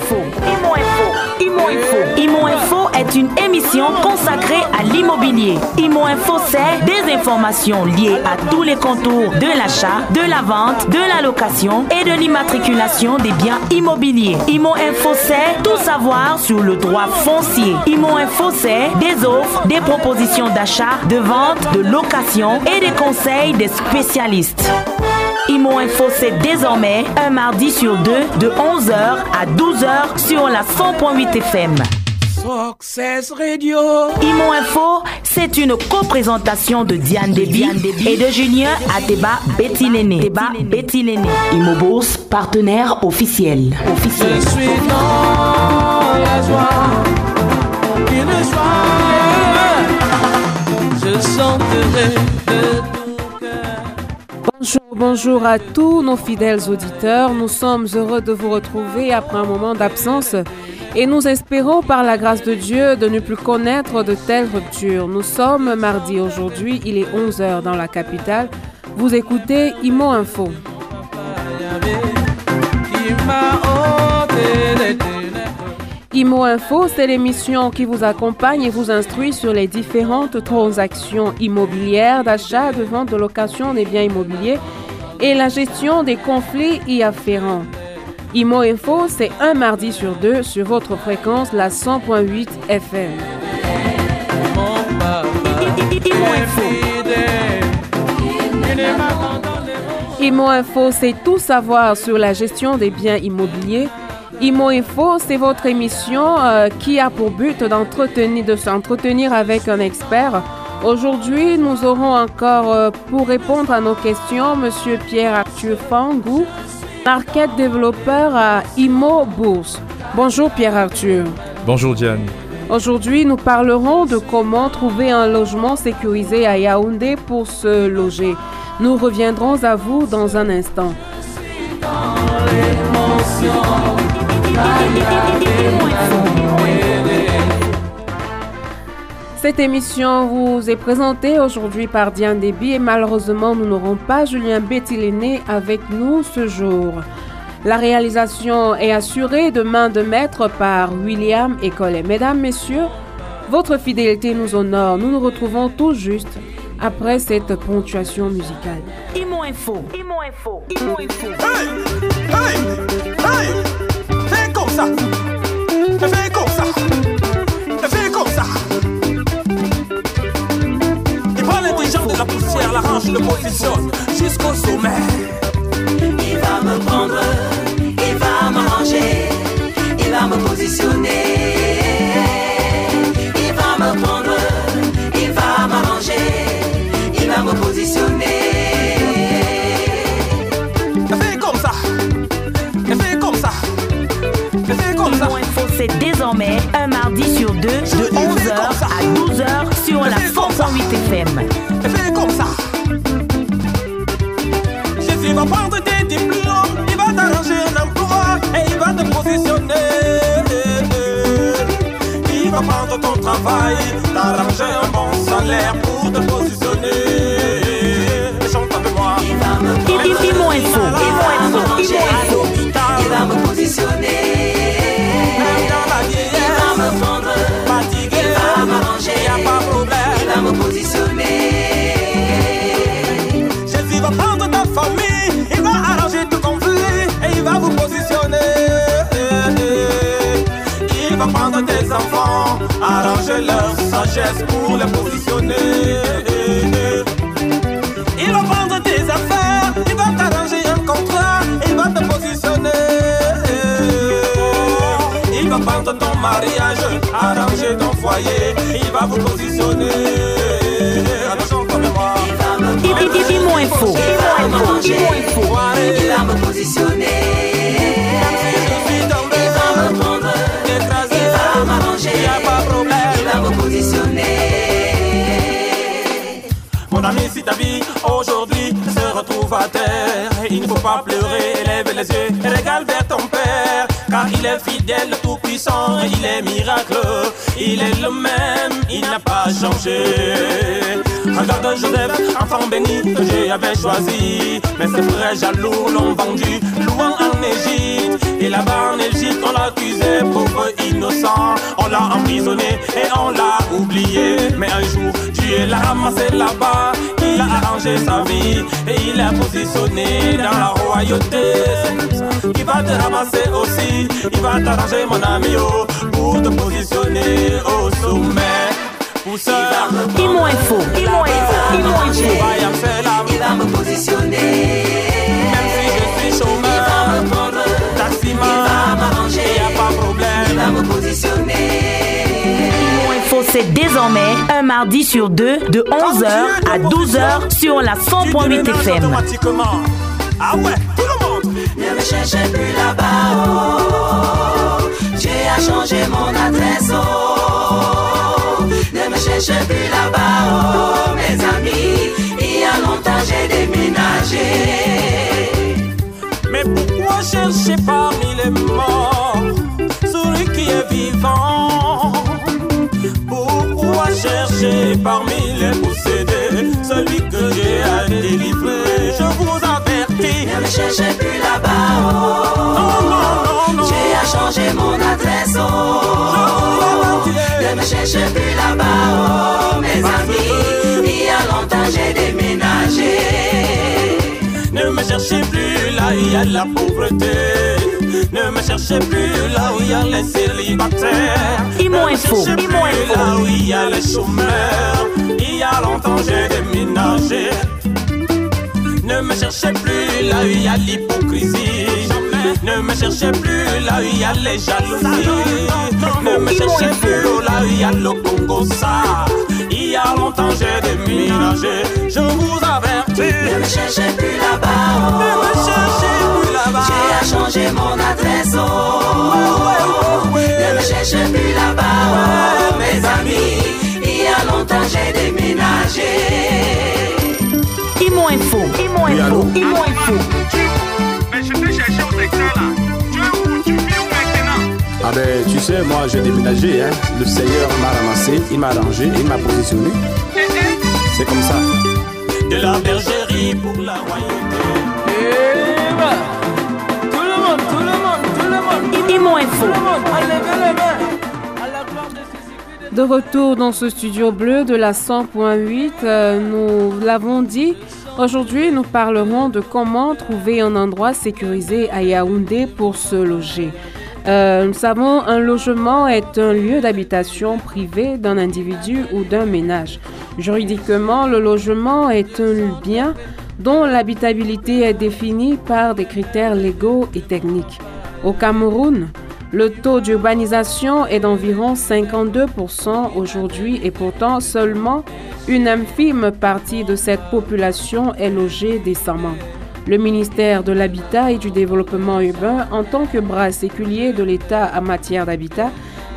Info. Est une émission consacrée à l'immobilier. Imo Info, c'est des informations liées à tous les contours de l'achat, de la vente, de la location et de l'immatriculation des biens immobiliers. Imo Info, c'est tout savoir sur le droit foncier. Imo Info, c'est des offres, des propositions d'achat, de vente, de location et des conseils des spécialistes. Imo Info, c'est désormais un mardi sur deux de 11h à 12h sur la 100.8 FM. Success Radio. Imo Info, c'est une co-présentation de Diane Déby et de Julien Ateba Néné. Imo Bourse, partenaire officiel. officiel. Je suis dans la joie. Une joie. Je chanterai de. Bonjour, bonjour à tous nos fidèles auditeurs. Nous sommes heureux de vous retrouver après un moment d'absence et nous espérons par la grâce de Dieu de ne plus connaître de telles ruptures. Nous sommes mardi aujourd'hui, il est 11h dans la capitale. Vous écoutez Imo Info. Imo Info, c'est l'émission qui vous accompagne et vous instruit sur les différentes transactions immobilières, d'achat, de vente, de location des biens immobiliers et la gestion des conflits y afférents. Imo Info, c'est un mardi sur deux sur votre fréquence, la 100.8 FM. Imo Info, c'est tout savoir sur la gestion des biens immobiliers. Imo Info, c'est votre émission euh, qui a pour but d'entretenir, de s'entretenir avec un expert. Aujourd'hui, nous aurons encore euh, pour répondre à nos questions Monsieur Pierre Arthur Fangou, market développeur à Imo Bourse. Bonjour Pierre Arthur. Bonjour Diane. Aujourd'hui, nous parlerons de comment trouver un logement sécurisé à Yaoundé pour se loger. Nous reviendrons à vous dans un instant. Cette émission vous est présentée aujourd'hui par Diane Déby et malheureusement nous n'aurons pas Julien Bettiléné avec nous ce jour. La réalisation est assurée de main de maître par William Ecollet. Mesdames, Messieurs, votre fidélité nous honore. Nous nous retrouvons tout juste après cette ponctuation musicale. Imo Info. Imo Info. Imo Info. Hey, hey, hey, ça, fais comme ça, fais comme ça. Il prend l'intelligence de la poussière, l'arrange, le positionne jusqu'au sommet. Il va me prendre, il va m'arranger, il va me positionner. C'est désormais un mardi sur deux de 11h à 12h sur la 100.8 FM. Fais comme ça. Jésus va prendre tes diplômes, il va t'arranger un emploi et il va te positionner. Il va prendre ton travail, t'arranger un bon salaire sagesse pour les positionner. Il va prendre tes affaires, il va t'arranger un contrat, il va te positionner. Il va prendre ton mariage, arranger ton foyer, il va vous positionner. Attention comme moi. Il va me Info. il va me positionner. Retrouve à terre, il ne faut pas pleurer, lève les yeux et regarde vers ton Père. Car il est fidèle, tout-puissant, il est miraculeux, il est le même, il n'a pas changé. Regarde Joseph, enfant béni que Dieu choisi. Mais ses frères jaloux l'ont vendu, loin en Égypte. Et là-bas en Égypte, on l'accuse emprisonné et on l'a oublié. Mais un jour, Dieu l'a ramassé là-bas, il a arrangé sa vie et il est positionné dans la royauté. Il va te ramasser aussi, il va t'arranger mon ami oh, pour te positionner au sommet. Pousseur, Imo Info, Imo Info, Imo Info. Il va me positionner. même si je suis chômeur, désormais un mardi sur deux de 11h à 12h sur la 100.8 Tu FM. Ah ouais, tout le monde. Ne me cherchez plus là-bas. Oh. Dieu a changé mon adresse. Oh. Ne me cherchez plus là-bas. Oh. Mes amis, il y a longtemps j'ai déménagé. Mais pourquoi chercher parmi les morts celui qui est vivant? Parmi les possédés celui que Dieu a délivré Je vous avertis. Ne me cherchez plus là-bas. Oh. Non, non, non, non. Dieu a changé mon adresse. Oh. Ne me cherchez plus là-bas. Oh. Mes amis, il y a longtemps j'ai déménagé. Ne me cherchez plus là il y a la pauvreté. Ne me cherchez plus là où il y a les célibataires. Imo Ne me Info, cherchez Imo plus Info. là où il y a les chômeurs. Il y a longtemps j'ai déménagé. Ne me cherchez plus là où il y a l'hypocrisie. Ne me cherchez plus là où il y a les jalousies. Ne me cherchez plus là où il y a le Congo ça. Il y a longtemps j'ai déménagé. Je vous avertis. Ne me cherchez plus là-bas. Ne me cherchez plus là-bas. Dieu a changé mon adresse. Oh. Ne me cherchez plus là-bas. Oh. Mes amis, il y a longtemps j'ai déménagé. Imo Info, Imo? Info, Imo Info. Mais je t'ai cherché au secteur là. Ah ben, tu sais, moi j'ai déménagé, hein. Le Seigneur m'a ramassé, il m'a arrangé, il m'a positionné. C'est comme ça. de la bergerie pour la royauté. Tout le monde, tout le monde, tout le monde, Info. tout le monde, les mains. De retour dans ce studio bleu de la 100.8, euh, nous l'avons dit, aujourd'hui nous parlerons de comment trouver un endroit sécurisé à Yaoundé pour se loger. Euh, nous savons un logement est un lieu d'habitation privé d'un individu ou d'un ménage. Juridiquement, le logement est un bien dont l'habitabilité est définie par des critères légaux et techniques. Au Cameroun, le taux d'urbanisation est d'environ 52% aujourd'hui et pourtant seulement une infime partie de cette population est logée décemment. Le ministère de l'Habitat et du Développement urbain, en tant que bras séculier de l'État en matière d'habitat,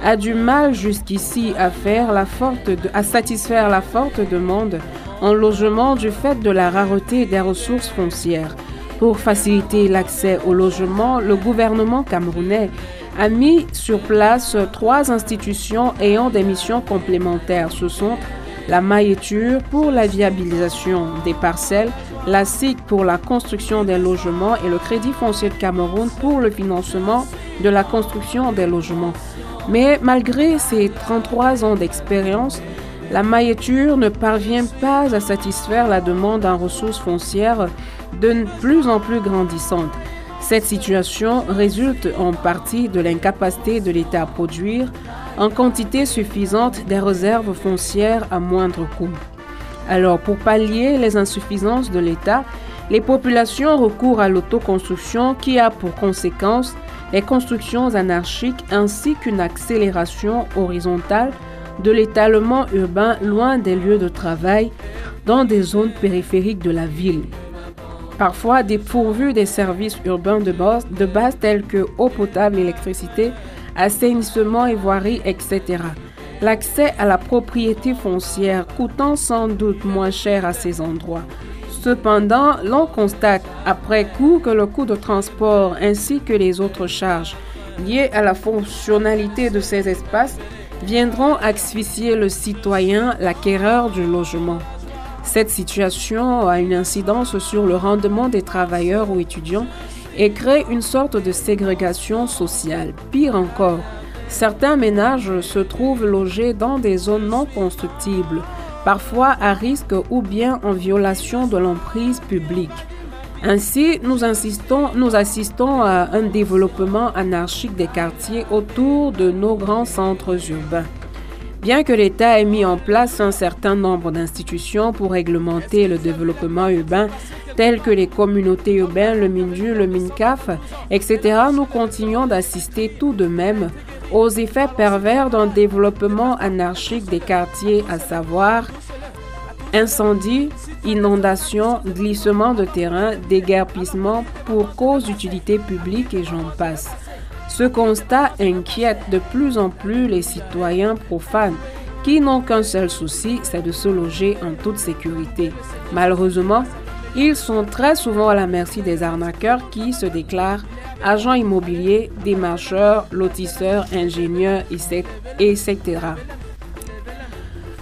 a du mal jusqu'ici à, faire la forte à satisfaire la forte demande en logement du fait de la rareté des ressources foncières. Pour faciliter l'accès au logement, le gouvernement camerounais a mis sur place trois institutions ayant des missions complémentaires. Ce sont la mailléture pour la viabilisation des parcelles, la SIC pour la construction des logements et le Crédit foncier de Cameroun pour le financement de la construction des logements. Mais malgré ses 33 ans d'expérience, la mailléture ne parvient pas à satisfaire la demande en ressources foncières de plus en plus grandissante. Cette situation résulte en partie de l'incapacité de l'État à produire en quantité suffisante des réserves foncières à moindre coût. Alors, pour pallier les insuffisances de l'État, les populations recourent à l'autoconstruction qui a pour conséquence les constructions anarchiques ainsi qu'une accélération horizontale de l'étalement urbain loin des lieux de travail dans des zones périphériques de la ville. Parfois dépourvues des services urbains de base, tels que eau potable, électricité, assainissement et etc. L'accès à la propriété foncière coûtant sans doute moins cher à ces endroits. Cependant, l'on constate après coup que le coût de transport ainsi que les autres charges liées à la fonctionnalité de ces espaces viendront asphyxier le citoyen, l'acquéreur du logement. Cette situation a une incidence sur le rendement des travailleurs ou étudiants et crée une sorte de ségrégation sociale. Pire encore, Certains ménages se trouvent logés dans des zones non constructibles, parfois à risque ou bien en violation de l'emprise publique. Ainsi, nous, nous assistons à un développement anarchique des quartiers autour de nos grands centres urbains. Bien que l'État ait mis en place un certain nombre d'institutions pour réglementer le développement urbain, telles que les communautés urbaines, le MINDU, le MINCAF, etc., nous continuons d'assister tout de même aux effets pervers d'un développement anarchique des quartiers, à savoir incendies, inondations, glissements de terrain, déguerpissement pour cause d'utilité publique et j'en passe. Ce constat inquiète de plus en plus les citoyens profanes qui n'ont qu'un seul souci, c'est de se loger en toute sécurité. Malheureusement, ils sont très souvent à la merci des arnaqueurs qui se déclarent agents immobiliers, démarcheurs, lotisseurs, ingénieurs, etc.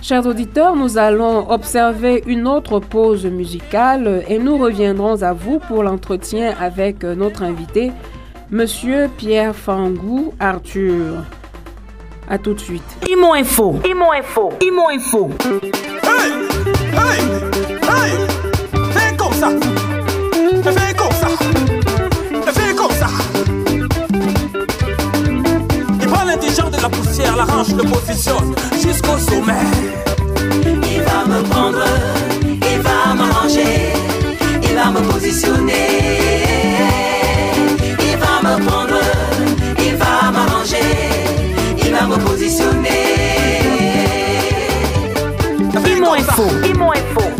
Chers auditeurs, nous allons observer une autre pause musicale et nous reviendrons à vous pour l'entretien avec notre invité, Monsieur Pierre Fangou Arthur. À tout de suite. Imo Info. Imo Info. Imo Info. Hey! Hey! Hey! Fais comme ça! Fais comme ça! Fais comme ça! Il prend l'indigent de la poussière, l'arrange, le positionne jusqu'au sommet. Il va me prendre, il va m'arranger, il va me positionner.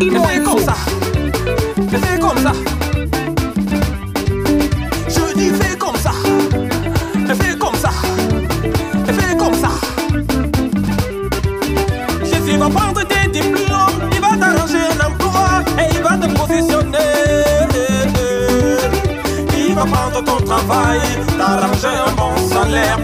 Info. comme ça! Fais comme ça! Je dis fais comme ça! Fais comme ça! Fais comme ça! Jésus va prendre tes diplômes, il va t'arranger un emploi et il va te positionner. Il va prendre ton travail, t'arranger un bon salaire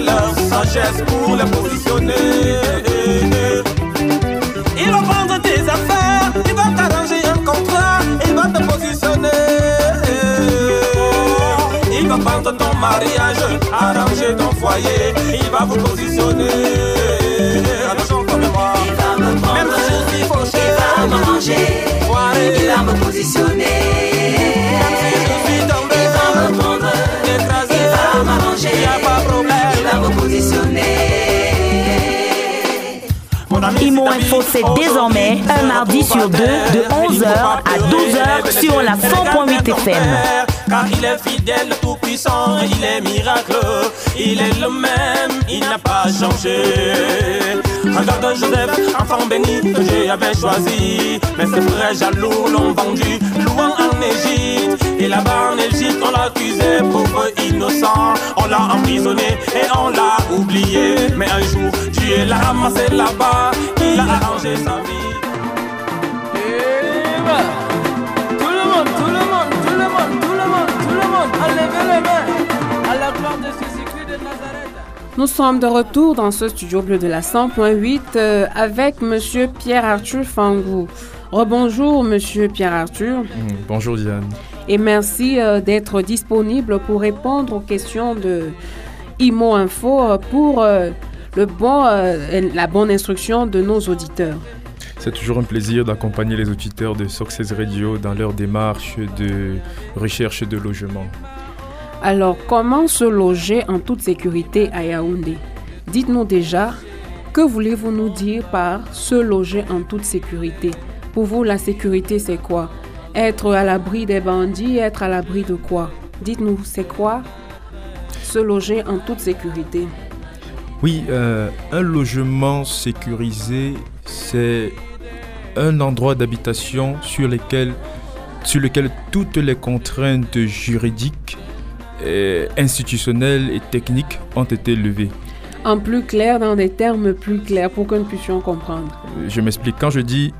leur sagesse pour les positionner. Il va prendre tes affaires, il va t'arranger un contrat, il va te positionner. Il va prendre ton mariage, arranger ton foyer, il va vous positionner. Moi. Il va me Même prendre, si il va m'arranger, foiré, il va me positionner. Imo Info, c'est aujourd'hui désormais se un mardi retrouve sur deux, de il 11h faut pas à pleurer, 12h lève sur la yeux, 100.8 regarde ton FM. Car il est fidèle, tout puissant, il est miraculeux, il est le même, il n'a pas changé. Regarde Joseph, enfant béni que avait choisi, mais ses frères jaloux l'ont vendu, loin en Égypte. Et là-bas en Égypte, on l'accusait, pauvre innocent, on l'a emprisonné et on l'a oublié. Mais un jour, Dieu l'a ramassé là-bas, il a arrangé sa vie. Nous sommes de retour dans ce studio bleu de la 100.8 euh, avec Monsieur Pierre-Arthur Fangou. Rebonjour Monsieur Pierre-Arthur Mm, Bonjour Diane. et merci euh, d'être disponible pour répondre aux questions de IMO Info euh, pour euh, le bon, la bonne instruction de nos auditeurs. C'est toujours un plaisir d'accompagner les auditeurs de Success Radio dans leur démarche de recherche de logement. Alors, comment se loger en toute sécurité à Yaoundé? Dites-nous déjà, que voulez-vous nous dire par se loger en toute sécurité? Pour vous, la sécurité, c'est quoi? Être à l'abri des bandits, être à l'abri de quoi? Dites-nous, c'est quoi se loger en toute sécurité? Oui, euh, un logement sécurisé, c'est un endroit d'habitation sur lequel, sur lequel toutes les contraintes juridiques, et institutionnelles et techniques ont été levées. En plus clair, dans des termes plus clairs pour que nous puissions comprendre. Euh, Je m'explique. Quand je dis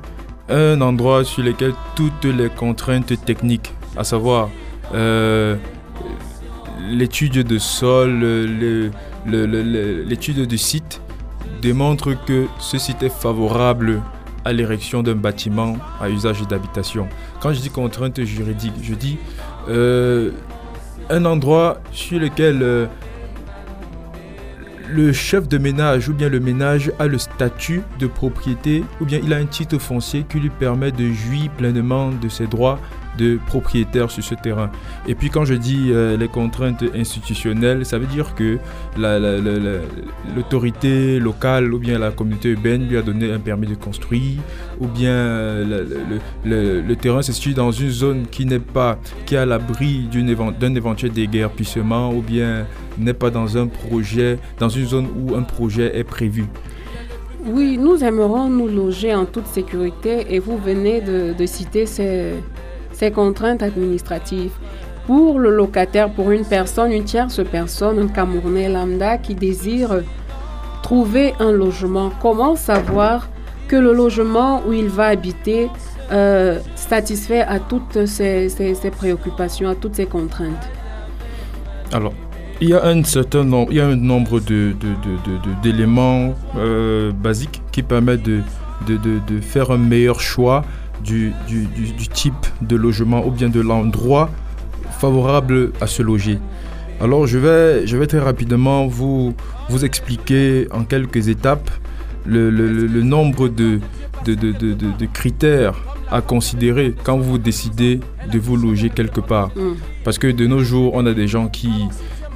un endroit sur lequel toutes les contraintes techniques, à savoir euh, l'étude de sol, l'étude du site, démontrent que ce site est favorable à l'érection d'un bâtiment à usage d'habitation. Quand je dis contrainte juridique, je dis euh, un endroit sur lequel euh, le chef de ménage ou bien le ménage a le statut de propriété ou bien il a un titre foncier qui lui permet de jouir pleinement de ses droits de propriétaire sur ce terrain. Et puis quand je dis euh, les contraintes institutionnelles, ça veut dire que la- la- la- la- l'autorité locale ou bien la communauté urbaine lui a donné un permis de construire ou bien euh, le, terrain se situe dans une zone qui n'est pas, qui est à l'abri d'un éventuel déguerpissement ou bien n'est pas dans un projet, dans une zone où un projet est prévu. Oui, nous aimerons nous loger en toute sécurité et vous venez de citer ces, ces contraintes administratives. Pour le locataire, pour une personne, une tierce personne, un Camerounais lambda qui désire trouver un logement, comment savoir que le logement où il va habiter euh, satisfait à toutes ses, ses- ses préoccupations, à toutes ses contraintes? Alors, il y a un certain nombre, de, d'éléments euh, basiques qui permettent de faire un meilleur choix du, du- du- du type de logement ou bien de l'endroit favorable à se loger. Alors, je vais, je vais très rapidement vous, vous expliquer en quelques étapes le, le- nombre de, de- de- de- critères à considérer quand vous décidez de vous loger quelque part. Mm. Parce que de nos jours, on a des gens qui,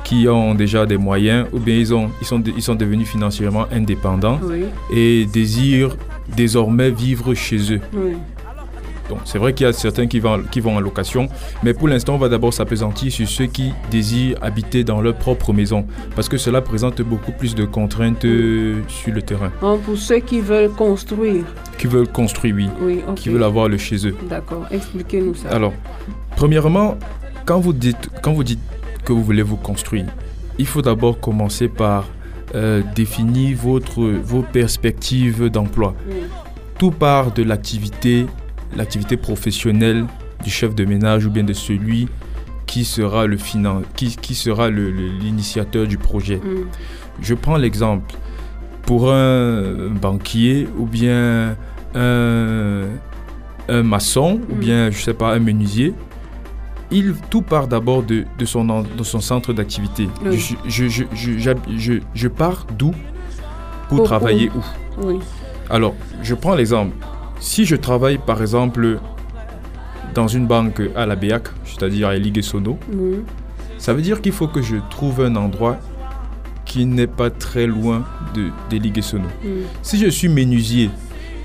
qui ont déjà des moyens ou bien ils, ont, ils, sont, ils sont devenus financièrement indépendants Oui, et désirent désormais vivre chez eux. oui. Donc c'est vrai qu'il y a certains qui vont, qui vont en location, mais pour l'instant on va d'abord s'appesantir sur ceux qui désirent habiter dans leur propre maison, parce que cela présente beaucoup plus de contraintes euh, sur le terrain. Bon, pour ceux qui veulent construire, Qui veulent construire, oui, qui veulent avoir le chez eux. D'accord, expliquez-nous ça. Alors, premièrement, quand vous dites, quand vous dites que vous voulez vous construire, il faut d'abord commencer par euh, définir votre, vos perspectives d'emploi. Tout part de l'activité, l'activité professionnelle du chef de ménage ou bien de celui qui sera le finan- qui, qui sera l'initiateur du projet. Mm. Je prends l'exemple pour un banquier ou bien un, un maçon ou Mm. bien, je sais pas, un menuisier. Il, tout part d'abord de, de, son, de son centre d'activité. Oui. Je, je, je, je, pars d'où? Pour Pour- travailler où? Oui, Alors, je prends l'exemple. Si je travaille par exemple dans une banque à la BEAC, c'est-à-dire à Ligue Sono, oui. ça veut dire qu'il faut que je trouve un endroit qui n'est pas très loin de, des Ligues Sono. Mm. Si je suis menuisier,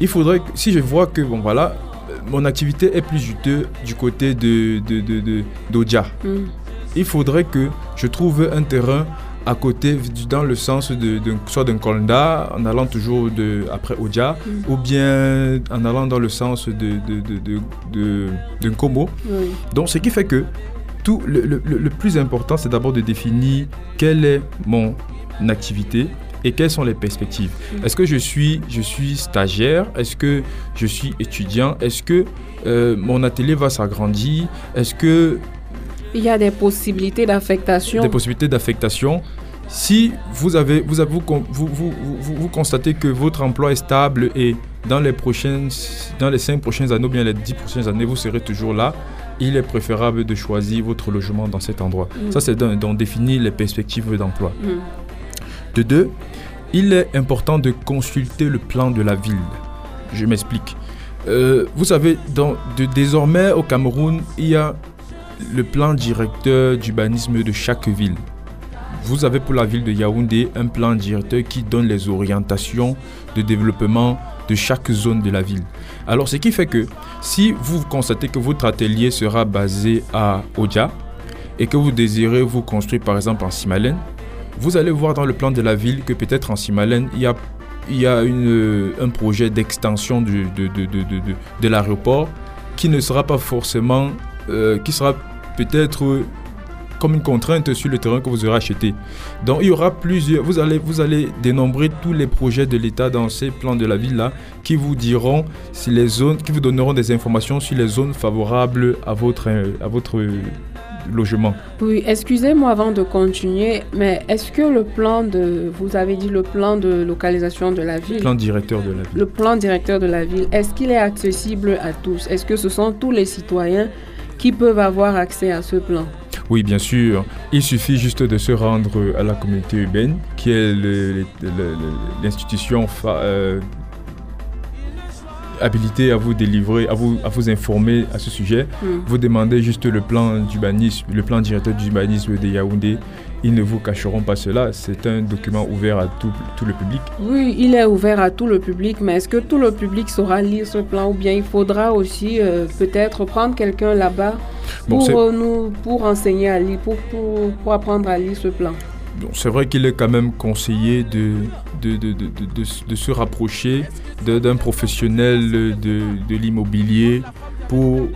il faudrait que, si je vois que bon voilà, euh, mon activité est plus juteuse du côté de de, de, de- d'Odia, Mm. il faudrait que je trouve un terrain à côté dans le sens de, de- soit d'un Kolda en allant toujours de après Odia Mm. ou bien en allant dans le sens de de de, d'un Komo. Oui. Donc, ce qui fait que tout le, le- le- plus important, c'est d'abord de définir quelle est mon activité et quelles sont les perspectives. Est-ce que je suis, je suis stagiaire? Est-ce que je suis étudiant? Est-ce que euh, mon atelier va s'agrandir? Est-ce que Il y a des possibilités d'affectation. des possibilités d'affectation si vous avez, vous, avez, vous, con- vous, vous, vous- vous constatez que votre emploi est stable et dans les prochaines, dans les cinq prochaines années ou bien les dix prochaines années, vous serez toujours là, il est préférable de choisir votre logement dans cet endroit. Mm. Ça, c'est donc définir les perspectives d'emploi. Mm. De deux, il est important de consulter le plan de la ville. Je m'explique. Euh, vous savez, dans, de, désormais au Cameroun, il y a le plan directeur d'urbanisme de chaque ville. Vous avez pour la ville de Yaoundé un plan directeur qui donne les orientations de développement de chaque zone de la ville. Alors ce qui fait que si vous constatez que votre atelier sera basé à Odia et que vous désirez vous construire par exemple en Simalène, vous allez voir dans le plan de la ville que peut-être en Simalène, il y a, un projet d'extension de, de, de- de l'aéroport qui ne sera pas forcément, euh, qui sera peut-être comme une contrainte sur le terrain que vous aurez acheté. Donc il y aura plusieurs, vous allez, vous allez dénombrer tous les projets de l'État dans ces plans de la ville là qui vous diront si les zones, qui vous donneront des informations sur les zones favorables à votre, euh, à votre euh, logement. Oui, excusez-moi avant de continuer, mais est-ce que le plan de, vous avez dit le plan de localisation de la ville, Plan directeur de la ville. le plan directeur de la ville, est-ce qu'il est accessible à tous? Est-ce que ce sont tous les citoyens qui peuvent avoir accès à ce plan Oui, bien sûr. Il suffit juste de se rendre à la communauté urbaine, qui est l'institution habilitée à vous délivrer, à vous, à vous informer à ce sujet. Mm. Vous demandez juste le plan d'urbanisme, le plan directeur d'urbanisme de Yaoundé. Ils ne vous cacheront pas cela. C'est un document ouvert à tout, tout le public. Oui, il est ouvert à tout le public, mais est-ce que tout le public saura lire ce plan ou bien il faudra aussi euh, peut-être prendre quelqu'un là-bas Bon, pour, euh, nous, pour enseigner à lire, pour, pour, pour apprendre à lire ce plan? Bon, c'est vrai qu'il est quand même conseillé de, de, de, de, se rapprocher d'un professionnel de, de l'immobilier pour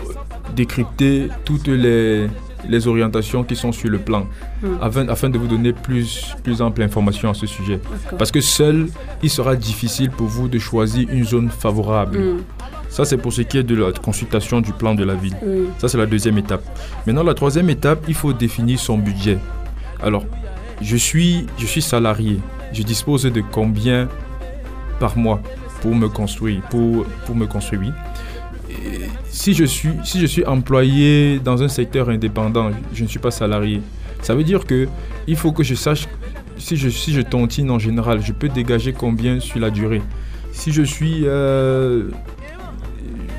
décrypter toutes les, les orientations qui sont sur le plan, Mm. afin, afin de vous donner plus, plus ample information à ce sujet. Parce que seul, il sera difficile pour vous de choisir une zone favorable. Mm, Ça, c'est pour ce qui est de la consultation du plan de la ville. oui. Ça, c'est la deuxième étape. Maintenant, la troisième étape, il faut définir son budget. Alors, je suis, je suis salarié. Je dispose de combien par mois pour me construire, pour, pour me construire, si je, suis, si je suis employé dans un secteur indépendant, je ne suis pas salarié. Ça veut dire que il faut que je sache si je, si je tontine en général, je peux dégager combien sur la durée. Si je suis, euh,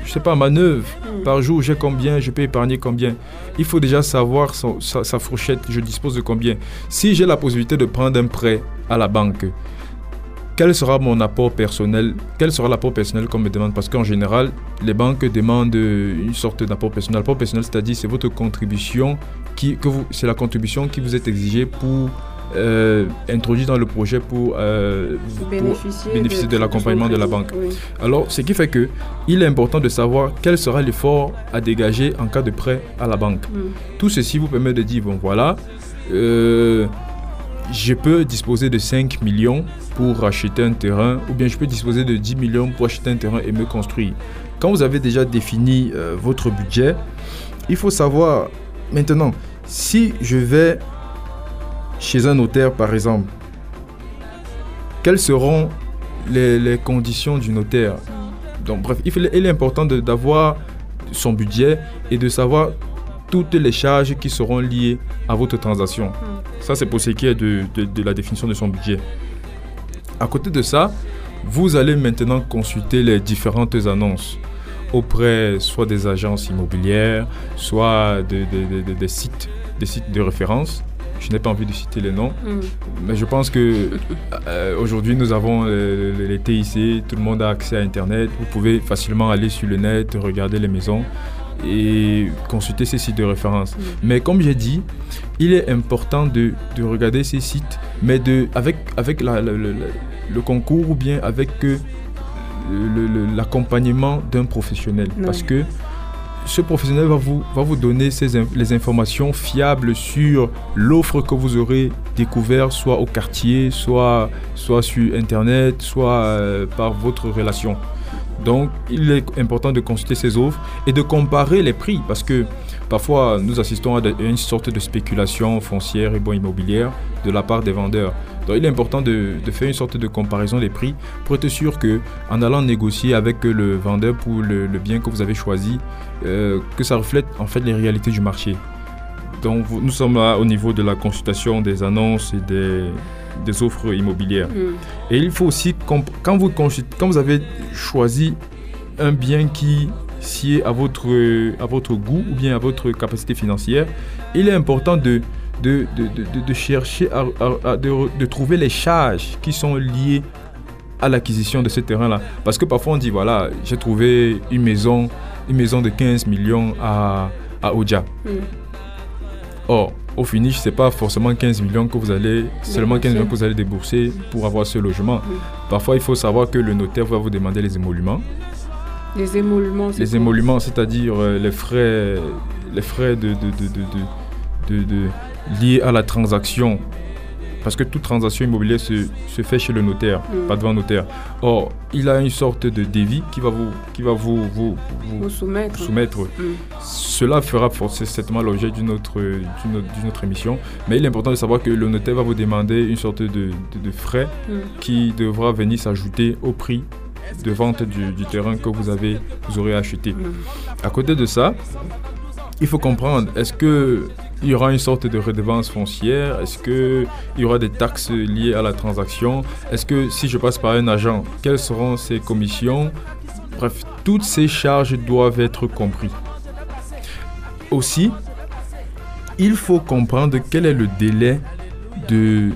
je sais pas, manœuvre. Par jour, j'ai combien, je peux épargner combien. Il faut déjà savoir sa, fourchette, je dispose de combien. Si j'ai la possibilité de prendre un prêt à la banque, quel sera mon apport personnel Quel sera l'apport personnel qu'on me demande? Parce qu'en général, les banques demandent une sorte d'apport personnel. L'apport personnel, c'est-à-dire c'est votre contribution, qui, que vous, c'est la contribution qui vous est exigée pour euh, introduire dans le projet pour, euh, pour Bénéficier, de l'accompagnement de la banque. Oui. alors, ce qui fait que il est important de savoir quel sera l'effort à dégager en cas de prêt à la banque. Mm. Tout ceci vous permet de dire, bon voilà, euh, je peux disposer de 5 millions pour acheter un terrain, ou bien je peux disposer de 10 millions pour acheter un terrain et me construire. Quand vous avez déjà défini votre budget, il faut savoir maintenant, si je vais chez un notaire par exemple, quelles seront les, les conditions du notaire? Donc bref, il, est important d'avoir son budget et de savoir toutes les charges qui seront liées à votre transaction. Ça, c'est pour ce qui est de, de- de la définition de son budget. À côté de ça, vous allez maintenant consulter les différentes annonces auprès soit des agences immobilières, soit de- de- de- de- des sites, des sites de référence. Je n'ai pas envie de citer les noms, Mm. mais je pense que euh, aujourd'hui nous avons euh, les TIC, tout le monde a accès à Internet. Vous pouvez facilement aller sur le net, regarder les maisons et consulter ces sites de référence. Mais comme j'ai dit, il est important de, de regarder ces sites, mais de, avec, avec la- la- la- la- le concours ou bien avec euh, l'accompagnement d'un professionnel. Parce que ce professionnel va vous, va vous donner les informations fiables sur l'offre que vous aurez découvert soit au quartier, soit, soit sur Internet, soit euh, par votre relation. Donc, il est important de consulter ces offres et de comparer les prix parce que parfois nous assistons à une sorte de spéculation foncière et bon immobilière de la part des vendeurs. Donc, il est important de, de faire une sorte de comparaison des prix pour être sûr que en allant négocier avec le vendeur pour le, le bien que vous avez choisi, euh, que ça reflète en fait les réalités du marché. Donc, nous sommes là au niveau de la consultation des annonces et des, des offres immobilières. Mm. Et il faut aussi, quand vous, quand vous avez choisi un bien qui sied à votre, à votre goût ou bien à votre capacité financière, il est important de, de, de, de- chercher à, de, trouver les charges qui sont liées à l'acquisition de ce terrain-là. Parce que parfois on dit, voilà, j'ai trouvé une maison, une maison de 15 millions à, à Oja. Mm. Or, au finish, c'est pas forcément 15 millions que vous allez, seulement 15 millions que vous allez débourser pour avoir ce logement. Parfois, il faut savoir que le notaire va vous demander les émoluments. Les émoluments, Les c'est-à-dire euh, les frais, les frais de, liées à la transaction. Parce que toute transaction immobilière se, se fait chez le notaire, Mm. pas devant notaire. Or, il a une sorte de devis qui va vous, qui va vous, vous, vous- Vous soumettre. soumettre. Mm. Cela fera forcément l'objet d'une autre, d'une autre, émission. Mais il est important de savoir que le notaire va vous demander une sorte de frais Mm. qui devra venir s'ajouter au prix de vente du, terrain que vous, avez, vous aurez acheté. À côté de ça, il faut comprendre, est-ce que il y aura une sorte de redevance foncière? Est-ce qu'il y aura des taxes liées à la transaction? Est-ce que si je passe par un agent, quelles seront ses commissions? Bref, toutes ces charges doivent être comprises. Aussi, il faut comprendre quel est le délai de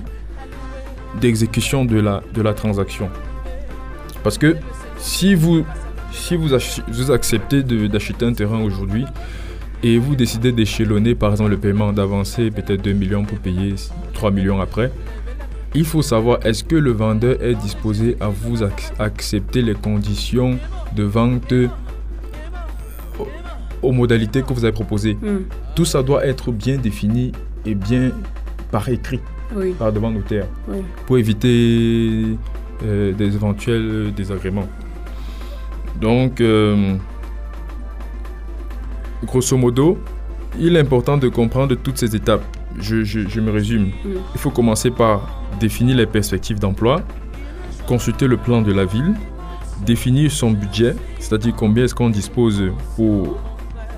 d'exécution de la, de la transaction. Parce que si vous, si vous, vous acceptez d'acheter un terrain aujourd'hui et vous décidez d'échelonner par exemple le paiement, d'avancer peut-être 2 millions pour payer 3 millions après, il faut savoir est-ce que le vendeur est disposé à vous ac- accepter les conditions de vente aux, aux modalités que vous avez proposées? Mm. Tout ça doit être bien défini et bien par écrit, Oui, par devant notaire oui. pour éviter euh, des éventuels désagréments. Donc, euh, grosso modo, il est important de comprendre toutes ces étapes. Je, je- je me résume. Mm. Il faut commencer par définir les perspectives d'emploi, consulter le plan de la ville, définir son budget, c'est-à-dire combien est-ce qu'on dispose pour,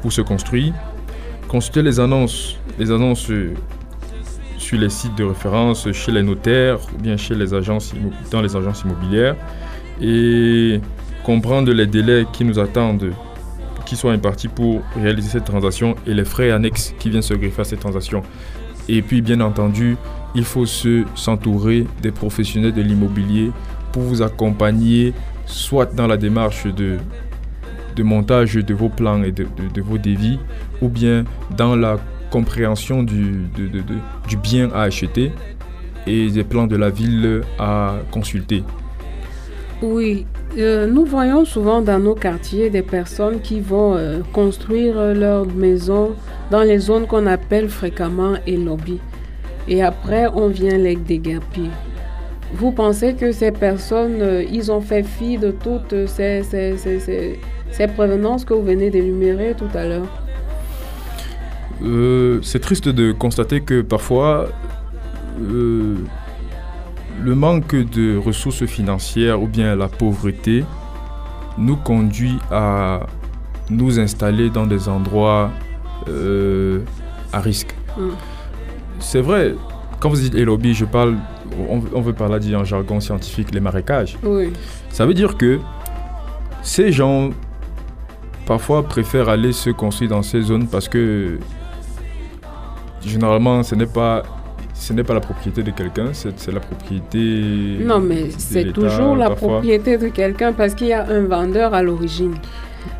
pour se construire, consulter les annonces, les annonces euh, sur les sites de référence, chez les notaires ou bien chez les agences dans les agences immobilières et comprendre les délais qui nous attendent, qui sont impartis pour réaliser cette transaction et les frais annexes qui viennent se greffer à cette transaction. Et puis, bien entendu, il faut se s'entourer des professionnels de l'immobilier pour vous accompagner, soit dans la démarche de, de montage de vos plans et de, de- de vos dévis, ou bien dans la compréhension du, du bien à acheter et des plans de la ville à consulter. Oui, euh, nous voyons souvent dans nos quartiers des personnes qui vont euh, construire leur maison dans les zones qu'on appelle fréquemment et lobby. Et après, on vient les déguerpir. Vous pensez que ces personnes, euh, ils ont fait fi de toutes ces, ces, ces- ces prévenances que vous venez d'énumérer tout à l'heure? Euh, c'est triste de constater que parfois euh, le manque de ressources financières ou bien la pauvreté nous conduit à nous installer dans des endroits euh, à risque. Mm. C'est vrai, quand vous dites les lobbies, je parle, on, on veut parler dit en jargon scientifique, les marécages. Oui, Ça veut dire que ces gens parfois préfèrent aller se construire dans ces zones parce que généralement ce n'est pas ce n'est pas la propriété de quelqu'un, c'est la propriété. non, mais c'est toujours la parfois. propriété de quelqu'un parce qu'il y a un vendeur à l'origine.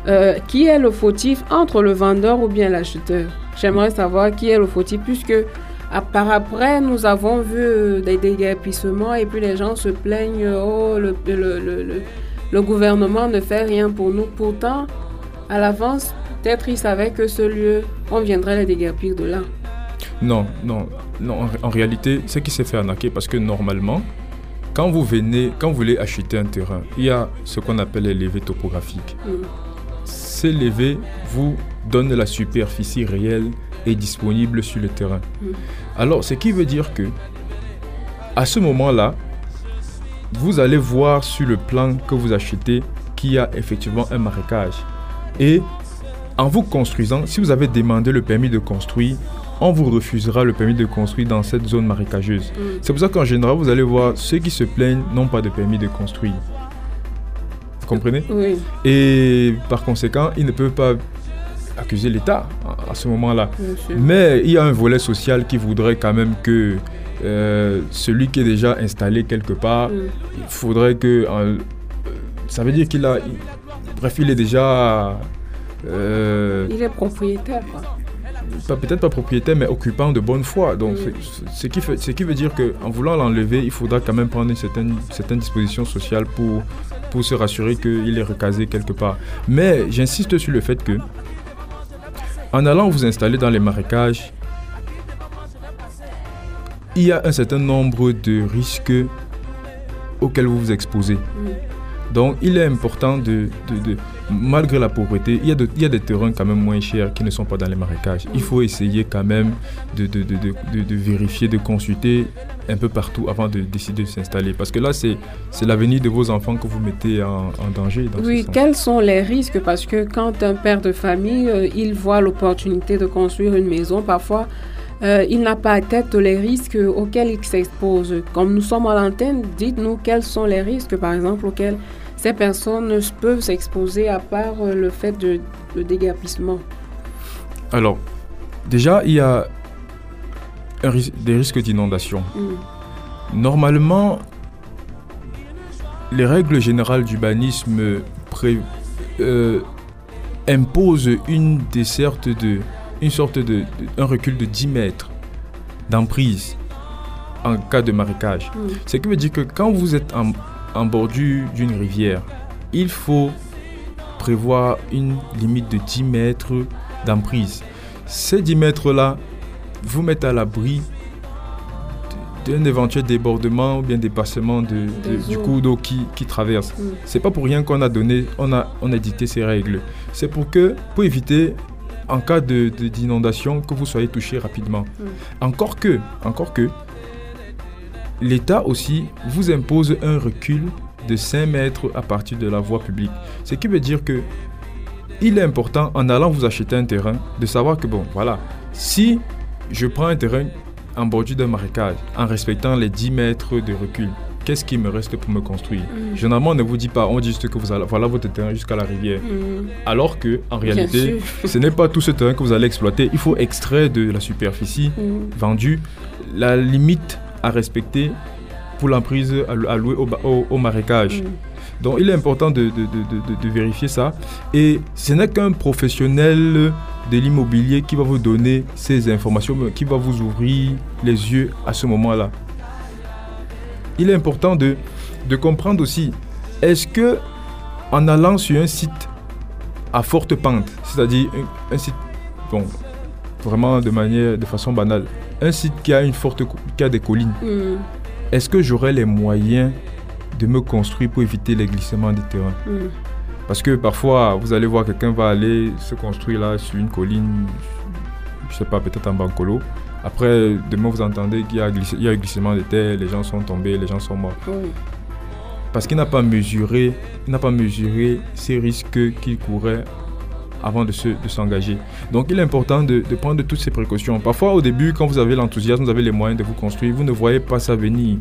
Euh, qui est le fautif entre le vendeur ou bien l'acheteur? J'aimerais savoir qui est le fautif puisque à- par après nous avons vu des déguerpissements et puis les gens se plaignent oh le, le, le, le- le gouvernement ne fait rien pour nous. Pourtant, à l'avance, peut-être ils savaient que ce lieu, on viendrait les déguerpir de là. Non, non, non. En, en réalité, c'est qui s'est fait arnaquer parce que normalement, quand vous venez, quand vous voulez acheter un terrain, il y a ce qu'on appelle les levées topographiques. Mm. Ces levées vous donnent la superficie réelle et disponible sur le terrain. Mm. Alors, ce qui veut dire que, à ce moment-là, vous allez voir sur le plan que vous achetez qu'il y a effectivement un marécage. Et en vous construisant, si vous avez demandé le permis de construire, on vous refusera le permis de construire dans cette zone marécageuse. Mm. C'est pour ça qu'en général, vous allez voir ceux qui se plaignent n'ont pas de permis de construire. Vous comprenez? Oui, Et par conséquent, ils ne peuvent pas accuser l'État à- ce moment-là. Mais il y a un volet social qui voudrait quand même que euh, celui qui est déjà installé quelque part, Mm. il faudrait que... euh, ça veut dire qu'il a... il- bref, il est déjà... euh, Il est propriétaire. quoi. Pas- peut-être pas propriétaire, mais occupant de bonne foi. Donc, ce, qui fait, ce qui veut dire qu'en voulant l'enlever, il faudra quand même prendre une certaine, certaine disposition sociale pour, pour se rassurer qu'il est recasé quelque part. Mais j'insiste sur le fait que, en allant vous installer dans les marécages, il y a un certain nombre de risques auxquels vous vous exposez. Donc, il est important de, de- de- malgré la pauvreté, il y, a de- il y a des terrains quand même moins chers qui ne sont pas dans les marécages. Il faut essayer quand même de, vérifier, de consulter un peu partout avant de décider de s'installer. Parce que là, c'est l'avenir de vos enfants que vous mettez en, en danger. dans Oui, quels sont les risques? Parce que quand un père de famille, euh, il voit l'opportunité de construire une maison, parfois, euh, il n'a pas à tête les risques auxquels il s'expose. Comme nous sommes à l'antenne, dites-nous quels sont les risques, par exemple, auxquels ces personnes peuvent s'exposer à part euh, le fait de, de déguerpissement. Alors, déjà, il y a un ris- des risques d'inondation. Mm. Normalement, les règles générales d'urbanisme euh, imposent une desserte de, une sorte de, de- un recul de 10 mètres d'emprise en cas de marécage. Mm. Ce qui veut dire que quand vous êtes en, en bordure d'une rivière, il faut prévoir une limite de 10 mètres d'emprise. Ces 10 mètres-là vous mettent à l'abri d'un éventuel débordement ou bien dépassement de, du cours d'eau qui, qui traverse. Mm. C'est pas pour rien qu'on a donné, on a, on a dicté ces règles. C'est pour que, pour éviter, en cas de, de- d'inondation, que vous soyez touché rapidement. Mm. Encore que, encore que, l'État aussi vous impose un recul de 5 mètres à partir de la voie publique. Ce qui veut dire que il est important, en allant vous acheter un terrain, de savoir que, bon, voilà, si je prends un terrain en bordure d'un marécage, en respectant les 10 mètres de recul, qu'est-ce qui me reste pour me construire Mm. Généralement, on ne vous dit pas, on dit juste que vous allez, voilà votre terrain jusqu'à la rivière. Mm. Alors que, en réalité, ce n'est pas tout ce terrain que vous allez exploiter. Il faut extraire de la superficie Mm. vendue la limite à respecter pour l'emprise allo- allouée au, ba- au- au marécage. Donc il est important de, de- vérifier ça. Et ce n'est qu'un professionnel de l'immobilier qui va vous donner ces informations, qui va vous ouvrir les yeux à ce moment-là. Il est important de, de comprendre aussi, est-ce que en allant sur un site à forte pente, c'est-à-dire un, un site, bon, vraiment de manière, de façon banale, un site qui a une forte, qui a des collines, Mm. est-ce que j'aurai les moyens de me construire pour éviter les glissements des terrains Mm. Parce que parfois, vous allez voir quelqu'un va aller se construire là sur une colline, je sais pas, peut-être en Bancolo. Après, demain, vous entendez qu'il y a, glissé- il y a eu glissement de terre, les gens sont tombés, les gens sont morts. Oui. Parce qu'il n'a pas mesuré, il n'a pas mesuré ces risques qu'il courait avant de, se- de s'engager. Donc il est important de, de prendre toutes ces précautions. Parfois au début, quand vous avez l'enthousiasme, vous avez les moyens de vous construire, vous ne voyez pas ça venir.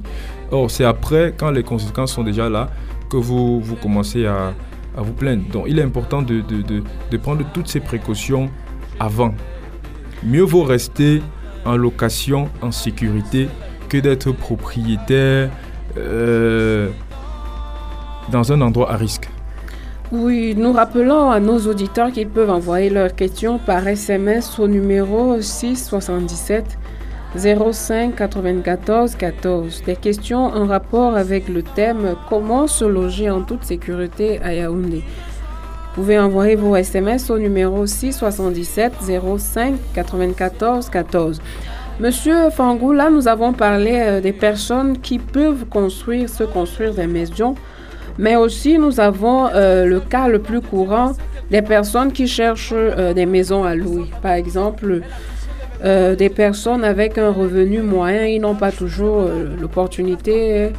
Or c'est après, quand les conséquences sont déjà là, que vous, vous commencez à, à vous plaindre. Donc il est important de, de- de- de prendre toutes ces précautions avant. Mieux vaut rester en location, en sécurité, que d'être propriétaire euh, dans un endroit à risque. Oui, nous rappelons à nos auditeurs qu'ils peuvent envoyer leurs questions par SMS au numéro 677 05 94 14. Des questions en rapport avec le thème Comment se loger en toute sécurité à Yaoundé? Vous pouvez envoyer vos SMS au numéro 677 05 94 14. Monsieur Fangou, là, nous avons parlé euh, des personnes qui peuvent construire, se construire des maisons. Mais aussi, nous avons euh, le cas le plus courant des personnes qui cherchent euh, des maisons à louer. Par exemple, des personnes avec un revenu moyen, ils n'ont pas toujours l'opportunité,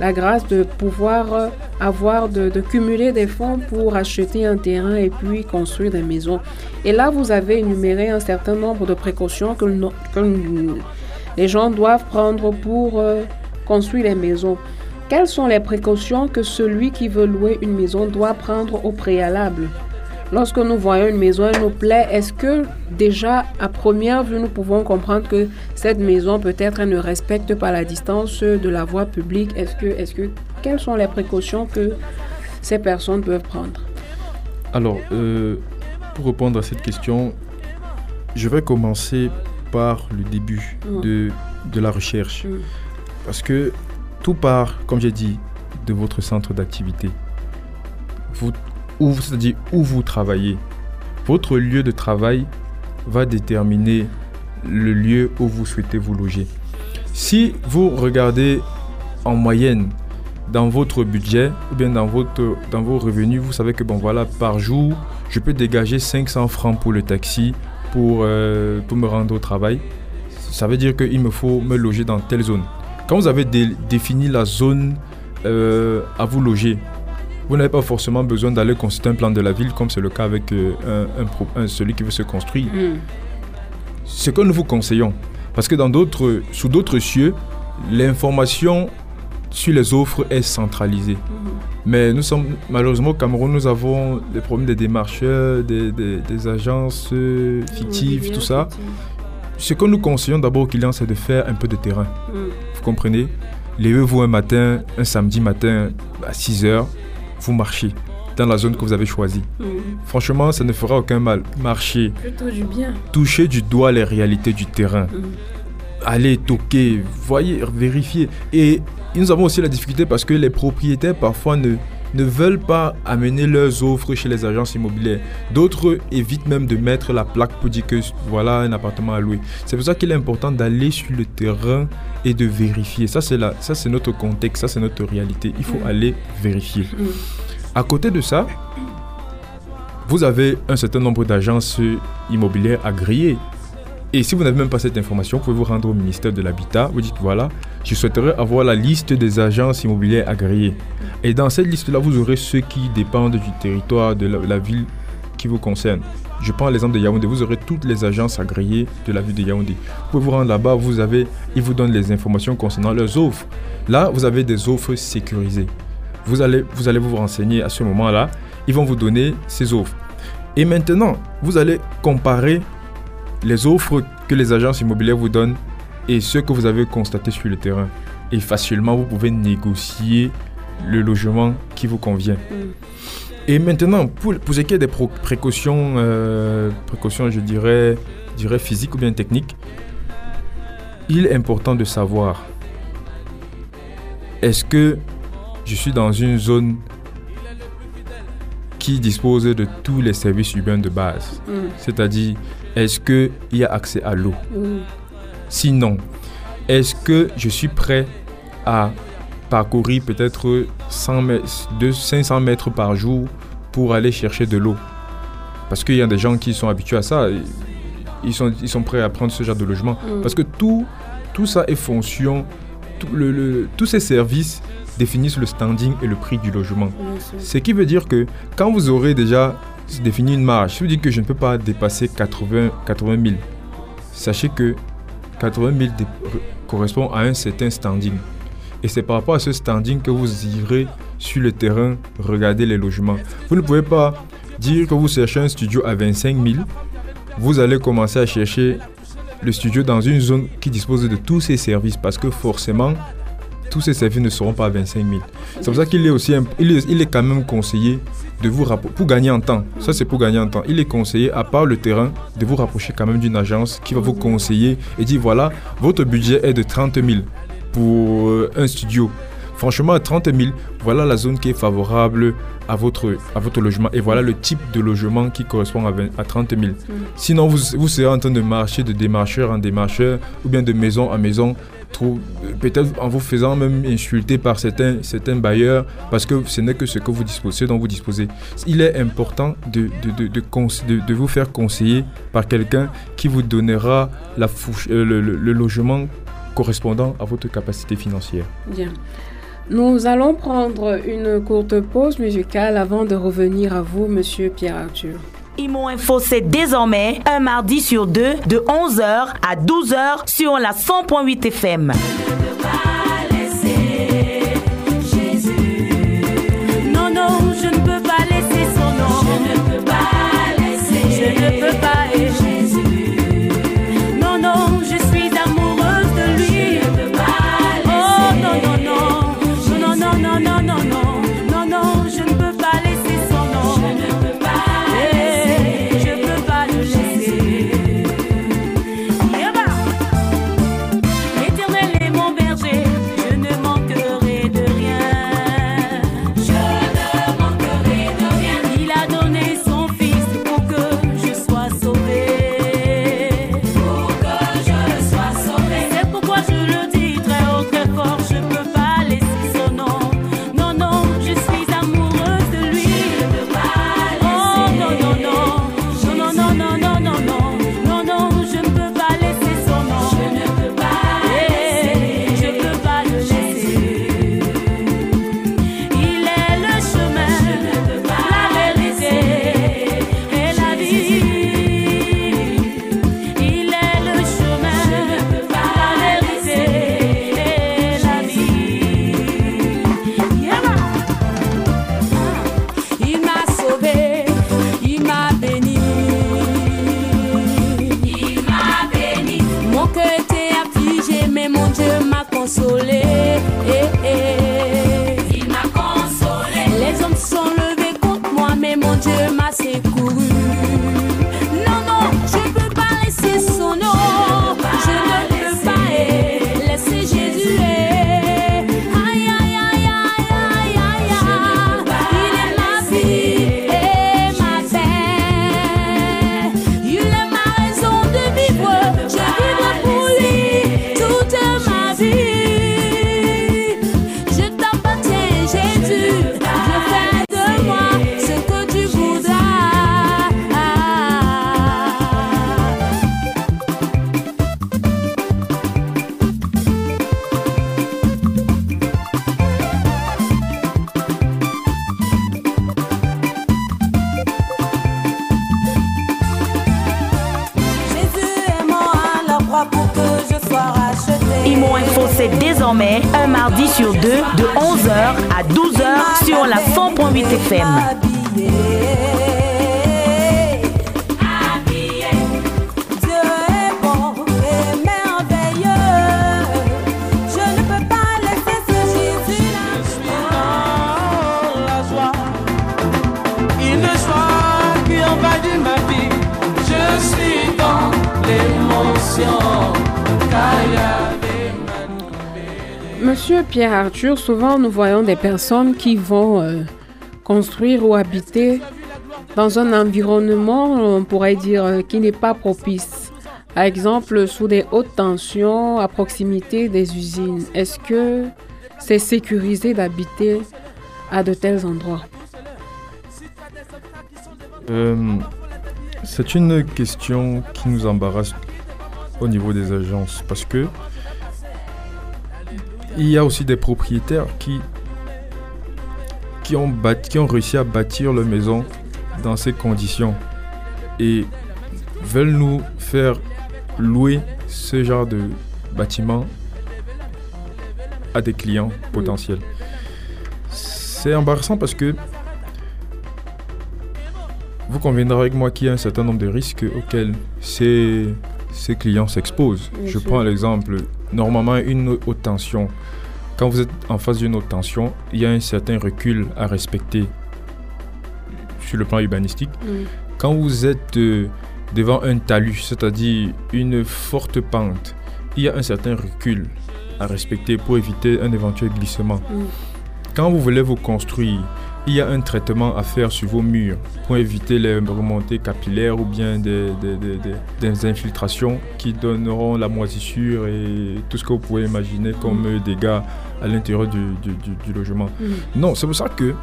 la grâce de pouvoir euh, avoir, de, cumuler des fonds pour acheter un terrain et puis construire des maisons. Et là, vous avez énuméré un certain nombre de précautions que les gens doivent prendre pour euh, construire les maisons. Quelles sont les précautions que celui qui veut louer une maison doit prendre au préalable? Lorsque nous voyons une maison, elle nous plaît, est-ce que déjà à première vue, nous pouvons comprendre que cette maison peut-être elle ne respecte pas la distance de la voie publique? Est-ce que, est-ce que, quelles sont les précautions que ces personnes peuvent prendre? Alors, euh, pour répondre à cette question, je vais commencer par le début Mm. de, de la recherche. Mm. Parce que tout part, comme j'ai dit, de votre centre d'activité. Vous, c'est-à-dire où vous travaillez. Votre lieu de travail va déterminer le lieu où vous souhaitez vous loger. Si vous regardez en moyenne dans votre budget ou bien dans, votre, dans vos revenus, vous savez que bon voilà, par jour, je peux dégager 500 francs pour le taxi pour, euh, pour me rendre au travail. Ça veut dire qu'il me faut me loger dans telle zone. Quand vous avez dé- défini la zone euh, à vous loger, vous n'avez pas forcément besoin d'aller consulter un plan de la ville comme c'est le cas avec euh, un- un pro- un- celui qui veut se construire Mm. ce que nous vous conseillons. Parce que dans d'autres, sous d'autres cieux, l'information sur les offres est centralisée. Mais nous sommes, malheureusement, au Cameroun, nous avons des problèmes des démarcheurs, des, des- des agences euh, fictives, tout ça. Ce que nous conseillons d'abord aux clients, c'est de faire un peu de terrain. Mm. Vous comprenez? Levez-vous un matin, un samedi matin à 6 heures, vous marchez dans la zone que vous avez choisie. Franchement, ça ne fera aucun mal. Marchez, Plutôt du bien. touchez du doigt les réalités du terrain. Mm. Allez toquer, voyez, vérifier. Et nous avons aussi la difficulté parce que les propriétaires parfois ne, ne veulent pas amener leurs offres chez les agences immobilières. D'autres évitent même de mettre la plaque pour dire que voilà un appartement à louer. C'est pour ça qu'il est important d'aller sur le terrain et de vérifier. Ça c'est la- ça c'est notre contexte, ça c'est notre réalité. Il faut aller vérifier. Mm. À côté de ça, vous avez un certain nombre d'agences immobilières agréées. Et si vous n'avez même pas cette information, vous pouvez vous rendre au ministère de l'Habitat. Vous dites voilà, je souhaiterais avoir la liste des agences immobilières agréées. Et dans cette liste-là, vous aurez ceux qui dépendent du territoire de la, ville qui vous concerne. Je prends l'exemple de Yaoundé. Vous aurez toutes les agences agréées de la ville de Yaoundé. Vous pouvez vous rendre là-bas, vous avez, ils vous donnent les informations concernant leurs offres. Là, vous avez des offres sécurisées. Vous allez, vous allez vous renseigner à ce moment-là. Ils vont vous donner ces offres. Et maintenant, vous allez comparer les offres que les agences immobilières vous donnent et ce que vous avez constaté sur le terrain. Et facilement, vous pouvez négocier le logement qui vous convient. Et maintenant, pour, pour ce qui est des précautions, euh, précautions, je dirais, je dirais physiques ou bien techniques, il est important de savoir est-ce que je suis dans une zone qui dispose de tous les services urbains de base? Mm. C'est-à-dire, est-ce qu'il y a accès à l'eau? Oui. Sinon, est-ce que je suis prêt à parcourir peut-être 100 mètres, de 500 mètres par jour pour aller chercher de l'eau? Parce qu'il y a des gens qui sont habitués à ça. Ils sont, ils sont prêts à prendre ce genre de logement. Mm. Parce que tout, tout ça est fonction, tout le- le- tous ces services définissent le standing et le prix du logement. Ce qui veut dire que quand vous aurez déjà défini une marge, si vous dites que je ne peux pas dépasser 80, 80 000, sachez que 80 000 dé- correspond à un certain standing. Et c'est par rapport à ce standing que vous irez sur le terrain regarder les logements. Vous ne pouvez pas dire que vous cherchez un studio à 25 000. Vous allez commencer à chercher le studio dans une zone qui dispose de tous ces services parce que forcément, tous ces services ne seront pas à 25 000. C'est pour ça qu'il est aussi, il est, il est quand même conseillé de vous rapprocher, pour gagner en temps. Ça, c'est pour gagner en temps. Il est conseillé, à part le terrain, de vous rapprocher quand même d'une agence qui va vous conseiller et dire voilà, votre budget est de 30 000 pour euh, un studio. Franchement, à 30 000, voilà la zone qui est favorable à votre, à votre logement et voilà le type de logement qui correspond à, 20 à 30 000. Sinon, vous, vous serez en train de marcher de démarcheur en démarcheur ou bien de maison en maison, peut-être en vous faisant même insulter par certains, bailleurs parce que ce n'est que ce que vous disposez, dont vous disposez. Il est important de, vous faire conseiller par quelqu'un qui vous donnera euh, le- le- logement correspondant à votre capacité financière. Bien. Nous allons prendre une courte pause musicale avant de revenir à vous, Monsieur Pierre Arthur. Imo Info, c'est désormais un mardi sur deux de 11h à 12h sur la 100.8 FM. Monsieur Pierre Arthur, souvent nous voyons des personnes qui vont euh, construire ou habiter dans un environnement, on pourrait dire, euh, qui n'est pas propice. Par exemple, sous des hautes tensions, à proximité des usines. Est-ce que c'est sécurisé d'habiter à de tels endroits? Euh, c'est une question qui nous embarrasse au niveau des agences parce que il y a aussi des propriétaires qui qui ont, bâti- qui ont réussi à bâtir leur maison dans ces conditions et veulent nous faire louer ce genre de bâtiment à des clients potentiels. C'est embarrassant parce que vous conviendrez avec moi qu'il y a un certain nombre de risques auxquels ces, ces clients s'exposent. Je prends l'exemple, normalement une haute tension. Quand vous êtes en face d'une haute tension, il y a un certain recul à respecter sur le plan urbanistique. Mm. Quand vous êtes euh, devant un talus, c'est-à-dire une forte pente, il y a un certain recul à respecter pour éviter un éventuel glissement. Mm. Quand vous voulez vous construire, il y a un traitement à faire sur vos murs pour éviter les remontées capillaires ou bien des, des- des- des- infiltrations qui donneront la moisissure et tout ce que vous pouvez imaginer comme euh, dégâts à l'intérieur du, du- du- du logement. Mm. Non, c'est pour ça que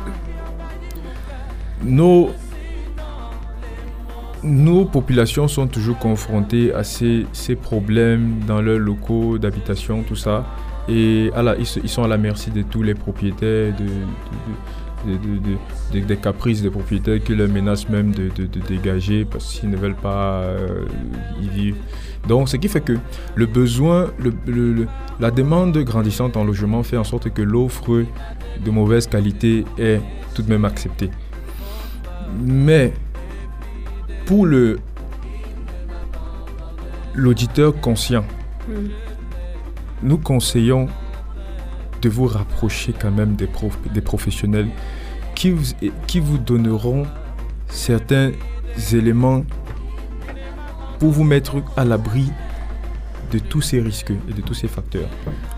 nos, nos populations sont toujours confrontées à ces, ces problèmes dans leurs locaux d'habitation, tout ça. Et à la- ils, sont à la merci de tous les propriétaires, de, de- de- de- de- de- des caprices des propriétaires qui leur menacent même de, dégager parce qu'ils ne veulent pas euh, y vivre. Donc, ce qui fait que le besoin, le- le- le- la demande grandissante en logement fait en sorte que l'offre de mauvaise qualité est tout de même acceptée. Mais pour le l'auditeur conscient, Mm. nous conseillons de vous rapprocher quand même des, prof- des professionnels qui vous, donneront certains éléments pour vous mettre à l'abri de tous ces risques et de tous ces facteurs.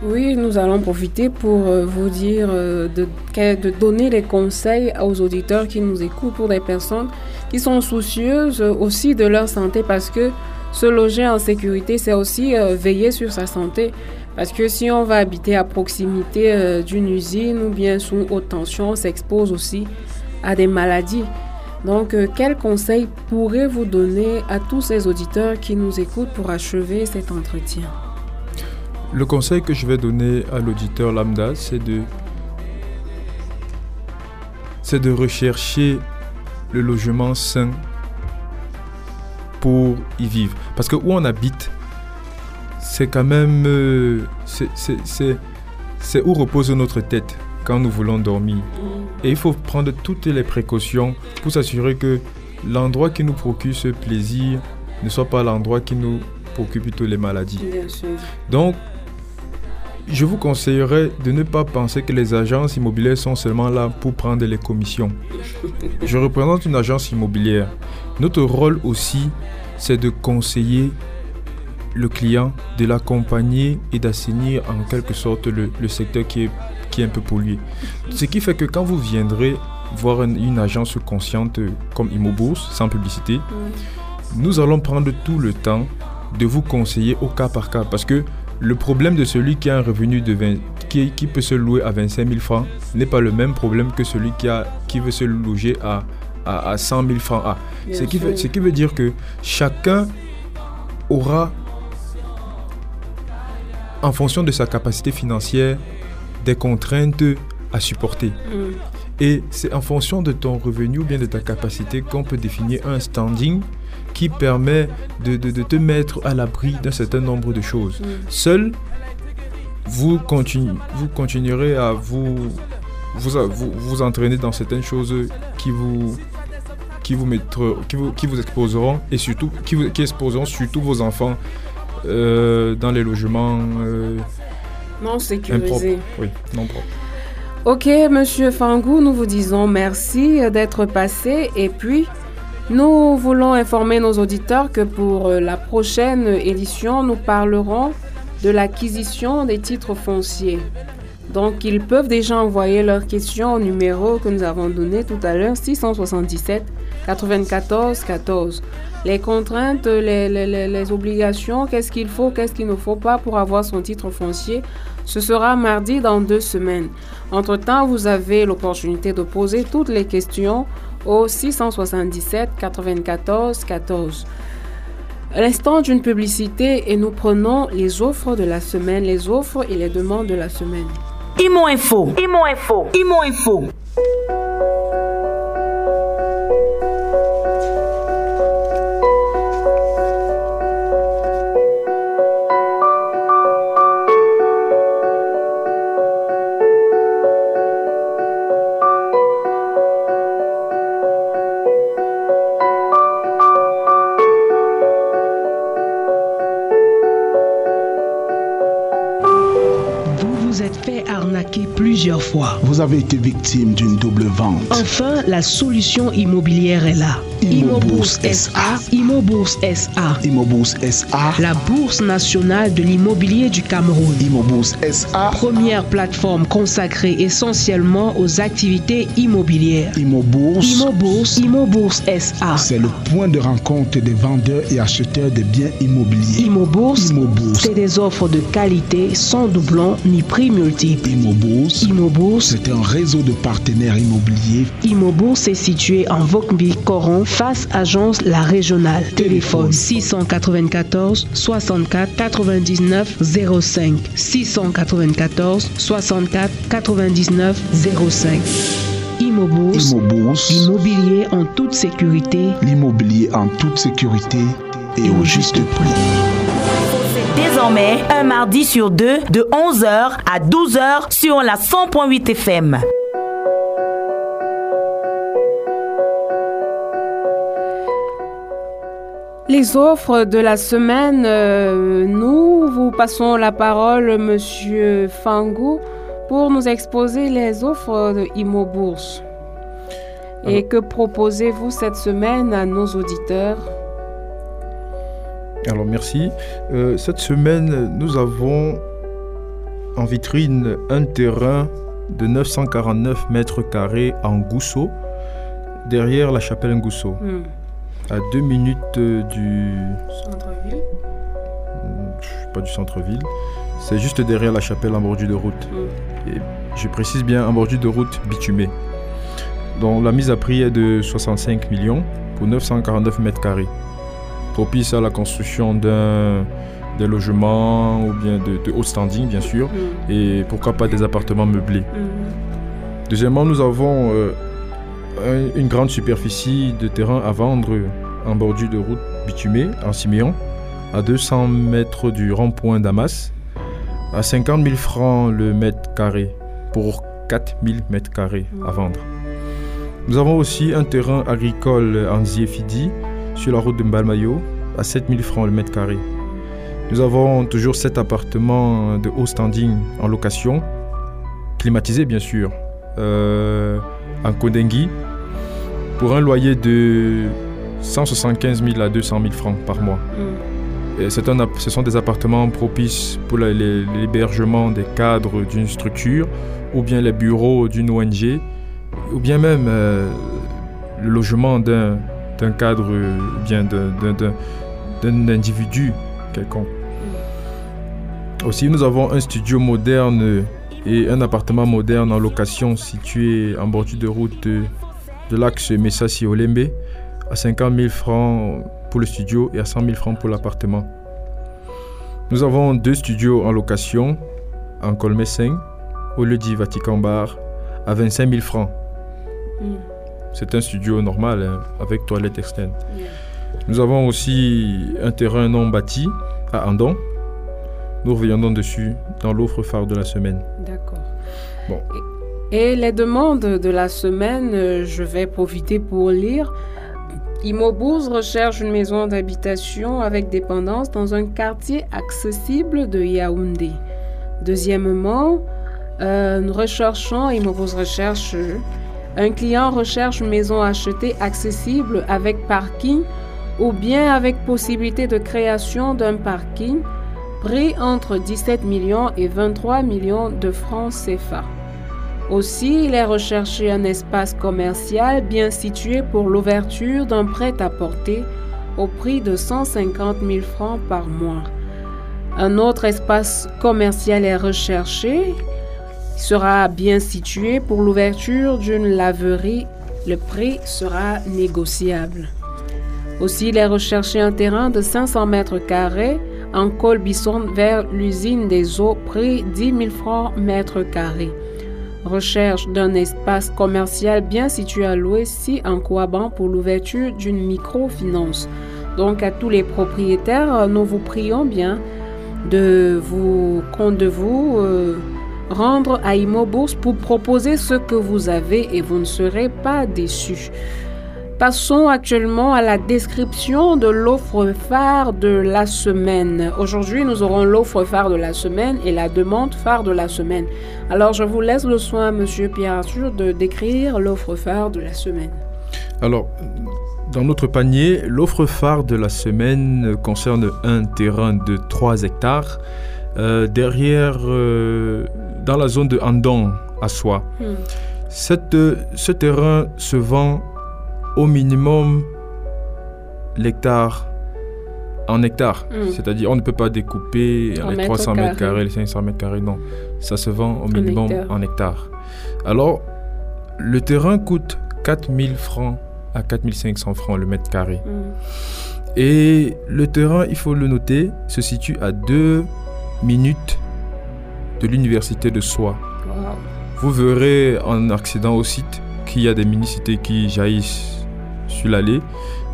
Oui, nous allons profiter pour euh, vous dire euh, de, donner des conseils aux auditeurs qui nous écoutent pour des personnes qui sont soucieuses euh, aussi de leur santé parce que se loger en sécurité, c'est aussi veiller sur sa santé. Parce que si on va habiter à proximité euh, d'une usine ou bien sous haute tension, on s'expose aussi à des maladies. Donc, euh, quels conseils pourrez-vous donner à tous ces auditeurs qui nous écoutent pour achever cet entretien? Le conseil que je vais donner à l'auditeur lambda, c'est de c'est de rechercher le logement sain pour y vivre. Parce que où on habite, c'est quand même euh, c'est- c'est c'est- c'est où repose notre tête quand nous voulons dormir. Et il faut prendre toutes les précautions pour s'assurer que l'endroit qui nous procure ce plaisir ne soit pas l'endroit qui nous procure plutôt les maladies. Donc, je vous conseillerais de ne pas penser que les agences immobilières sont seulement là pour prendre les commissions. Je représente une agence immobilière. Notre rôle aussi, c'est de conseiller le client, de l'accompagner et d'assainir en quelque sorte le, le secteur qui est, qui est un peu pollué. Ce qui fait que quand vous viendrez voir une, une agence consciente comme Immobourse, sans publicité, nous allons prendre tout le temps de vous conseiller au cas par cas. Parce que le problème de celui qui a un revenu de 20, qui, qui peut se louer à 25 000 francs n'est pas le même problème que celui qui, a, qui veut se loger à, à, à 100 000 francs. Ah, ce, qui veut, ce qui veut dire que chacun aura, en fonction de sa capacité financière, des contraintes à supporter. Mm. Et c'est en fonction de ton revenu ou bien de ta capacité qu'on peut définir un standing qui permet de, de- de te mettre à l'abri d'un certain nombre de choses. Mm. Seul vous, continu- vous continuerez à vous vous, a- vous vous entraîner dans certaines choses qui vous qui vous qui vous, qui vous exposeront et surtout qui, vous, qui exposeront surtout vos enfants euh, dans les logements euh, Non impropres. sécurisé. Oui, non propres. Ok, monsieur Fangou, nous vous disons merci d'être passé et puis nous voulons informer nos auditeurs que pour euh, la prochaine édition, nous parlerons de l'acquisition des titres fonciers. Donc, ils peuvent déjà envoyer leurs questions au numéro que nous avons donné tout à l'heure, 677 94 14. Les contraintes, les, obligations, qu'est-ce qu'il faut, qu'est-ce qu'il ne faut pas pour avoir son titre foncier, ce sera mardi dans deux semaines. Entre-temps, vous avez l'opportunité de poser toutes les questions au 677 94 14. À l'instant d'une publicité et nous prenons les offres de la semaine, les offres et les demandes de la semaine. Imo Info. Imo Info. Info. Vous avez été victime d'une double vente. Enfin, la solution immobilière est là. Immobourse SA, Immobourse SA, Immobourse SA, la bourse nationale de l'immobilier du Cameroun. Immobourse SA, Première plateforme consacrée essentiellement aux activités immobilières. Immobourse, Immobourse, Immobourse SA. c'est le point de rencontre des vendeurs et acheteurs de biens immobiliers. Immobourse, Immobourse, c'est des offres de qualité sans doublon ni prix multiple. Immobourse, Immobourse, un réseau de partenaires immobiliers. Immobourse est situé en Vaucby, Coron, face agence La Régionale. Téléphone 694 64 99 05. 694 64 99 05. Immobourse, Immobourse, immobilier en toute sécurité. l'immobilier en toute sécurité et au juste prix. Désormais, un mardi sur deux, de 11h à 12h sur la 100.8 FM. Les offres de la semaine, euh, nous vous passons la parole, monsieur Fangou, pour nous exposer les offres de Imo Bourse. Et que proposez-vous cette semaine à nos auditeurs? Alors merci. Euh, cette semaine, nous avons en vitrine un terrain de 949 mètres carrés en Gousso, derrière la chapelle Ngousso, Hmm. à deux minutes euh, du Centre-ville pas du centre-ville. C'est juste derrière la chapelle en bordure de route. Et je précise bien en bordure de route bitumée. Donc la mise à prix est de 65 millions pour 949 mètres carrés. Propice à la construction d'un des logements ou bien de, de haut standing bien sûr Hmm. et pourquoi pas des appartements meublés. Hmm. Deuxièmement, nous avons euh, un- une grande superficie de terrain à vendre en bordure de route bitumée en Siméon, à 200 mètres du rond-point Damas, à 50 000 francs le mètre carré pour 4 000 mètres carrés à vendre. Nous avons aussi un terrain agricole en Ziefidi sur la route de Mbalmayo à 7 000 francs le mètre carré. Nous avons toujours 7 appartements de haut standing en location, climatisés bien sûr, euh, en Kodengui, pour un loyer de 175 000 à 200 000 francs par mois. Et c'est un ce sont des appartements propices pour l'hébergement des cadres d'une structure, ou bien les bureaux d'une ONG, ou bien même euh, le logement d'un d'un cadre, euh, bien d'un- individu quelconque. Aussi, nous avons un studio moderne et un appartement moderne en location situé en bordure de route de, de l'axe Messassi-Olembe à 50 000 francs pour le studio et à 100 000 francs pour l'appartement. Nous avons deux studios en location en Colmessing, au lieu dit Vatican Bar, à 25 000 francs. Hmm. C'est un studio normal hein, avec toilette externe. Nous avons aussi un terrain non bâti à Andon Nous reviendrons dessus dans l'offre phare de la semaine. D'accord. Bon. Et les demandes de la semaine, euh, je vais profiter pour lire. Imobouz recherche une maison d'habitation avec dépendance dans un quartier accessible de Yaoundé. Deuxièmement, euh, nous recherchons, Imobouz recherche, un client recherche une maison achetée accessible avec parking ou bien avec possibilité de création d'un parking, prix entre 17 millions et 23 millions de francs CFA. Aussi, il est recherché un espace commercial bien situé pour l'ouverture d'un prêt-à-porter au prix de 150 000 francs par mois. Un autre espace commercial est recherché, sera bien situé pour l'ouverture d'une laverie. Le prix sera négociable. Aussi, il est recherché un terrain de 500 mètres carrés en col Bisson vers l'usine des eaux, prix 10 000 francs mètre carré. Recherche d'un espace commercial bien situé à l'ouest en Kouaban pour l'ouverture d'une microfinance. Donc à tous les propriétaires, nous vous prions bien de vous compte de vous euh, rendre à Imo Bourse pour proposer ce que vous avez et vous ne serez pas déçus. Passons actuellement à la description de l'offre phare de la semaine. Aujourd'hui, nous aurons l'offre phare de la semaine et la demande phare de la semaine. Alors, je vous laisse le soin, Monsieur Pierre Arthur, de décrire l'offre phare de la semaine. Alors, dans notre panier, l'offre phare de la semaine concerne un terrain de 3 hectares euh, derrière, euh, dans la zone de Andon à Soie. Hmm. Cette, ce terrain se vend au minimum l'hectare en hectare. Mm. C'est-à-dire, on ne peut pas découper En les mètres 300 mètres carrés. les 500 mètres carrés, non. Ça se vend au minimum hectare. en hectare. Alors, le terrain coûte 4000 francs à 4500 francs le mètre carré. Hmm. Et le terrain, il faut le noter, se situe à 2 minutes de l'université de Soie. Wow. Vous verrez en accédant au site qu'il y a des municités qui jaillissent sur l'allée.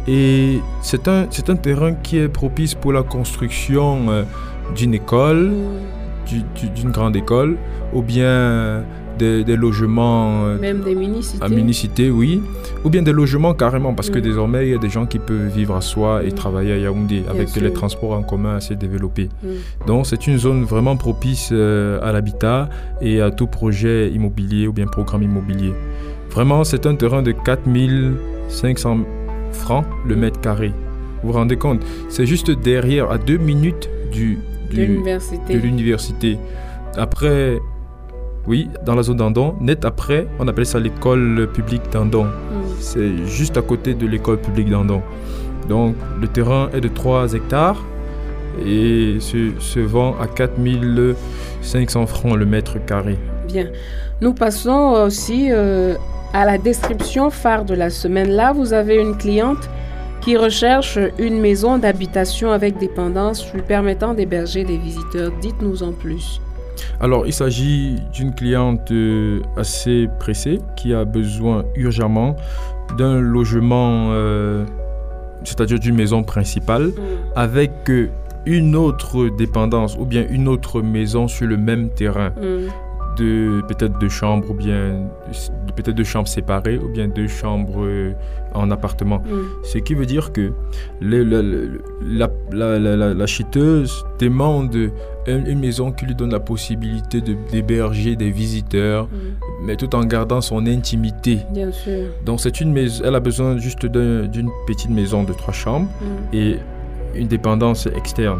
Et c'est un, c'est un terrain qui est propice pour la construction euh, d'une école, du- d'une grande école, ou bien des, des logements euh, Même des municités. à oui, ou bien des logements carrément, parce que Mm. désormais, il y a des gens qui peuvent vivre à Soi et Mm. travailler à Yaoundé, avec sûr. les transports en commun assez développés. Mm. Donc, c'est une zone vraiment propice euh, à l'habitat et à tout projet immobilier ou bien programme immobilier. Vraiment, c'est un terrain de 4500 francs le mètre carré. Vous vous rendez compte? C'est juste derrière, à deux minutes du, de l'université. Après, oui, dans la zone d'Andon, net après, on appelle ça l'école publique d'Andon. Mm. C'est juste à côté de l'école publique d'Andon. Donc, le terrain est de 3 hectares et se, se vend à 4500 francs le mètre carré. Bien. Nous passons aussi euh, à la description phare de la semaine. Là, vous avez une cliente qui recherche une maison d'habitation avec dépendance lui permettant d'héberger des visiteurs. Dites-nous en plus. Alors, il s'agit d'une cliente euh, assez pressée qui a besoin urgemment d'un logement, euh, c'est-à-dire d'une maison principale, avec euh, une autre dépendance ou bien une autre maison sur le même terrain. Mm. De peut-être deux chambres ou bien peut-être deux chambres séparées ou bien deux chambres euh, en appartement. Mm. Ce qui veut dire que le- le- le- la, la, la, la- l'acheteuse demande une, une maison qui lui donne la possibilité de, d'héberger des visiteurs, mais tout en gardant son intimité. Bien sûr. Donc c'est une maison, elle a besoin juste d'un- d'une petite maison de trois chambres Mm. et une dépendance externe